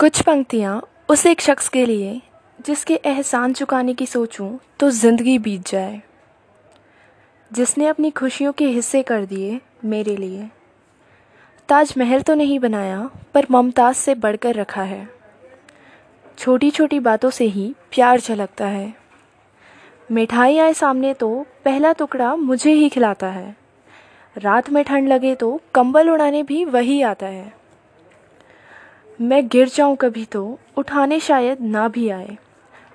कुछ पंक्तियाँ उस एक शख्स के लिए, जिसके एहसान चुकाने की सोचूं तो ज़िंदगी बीत जाए। जिसने अपनी खुशियों के हिस्से कर दिए मेरे लिए। ताजमहल तो नहीं बनाया, पर ममताज़ से बढ़कर रखा है। छोटी छोटी बातों से ही प्यार झलकता है। मिठाई आए सामने तो पहला टुकड़ा मुझे ही खिलाता है। रात में ठंड लगे तो कंबल उड़ाने भी वही आता है। मैं गिर जाऊँ कभी तो उठाने शायद ना भी आए।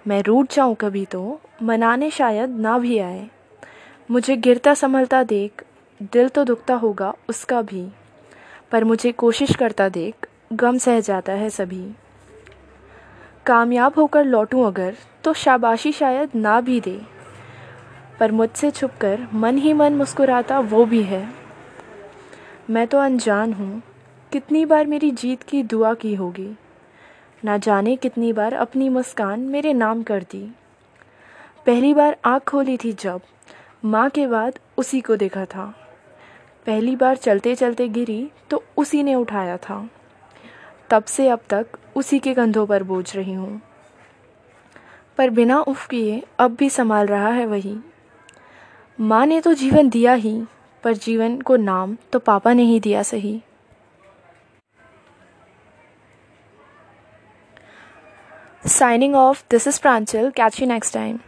मैं रूठ जाऊँ कभी तो मनाने शायद ना भी आए। मुझे गिरता संभलता देख, दिल तो दुखता होगा उसका भी। पर मुझे कोशिश करता देख, गम सह जाता है सभी। कामयाब होकर लौटूं अगर तो शाबाशी शायद ना भी दे। पर मुझसे छुपकर मन ही मन मुस्कुराता वो भी है। मैं तो अनजान हूँ कितनी बार मेरी जीत की दुआ की होगी। ना जाने कितनी बार अपनी मुस्कान मेरे नाम कर दी। पहली बार आँख खोली थी जब माँ के बाद उसी को देखा था। पहली बार चलते चलते गिरी तो उसी ने उठाया था। तब से अब तक उसी के कंधों पर बोझ रही हूँ। पर बिना उफ किए अब भी संभाल रहा है वही। माँ ने तो जीवन दिया ही, पर जीवन को नाम तो पापा ने ही दिया सही। Signing off, this is Pranchal. Catch you next time.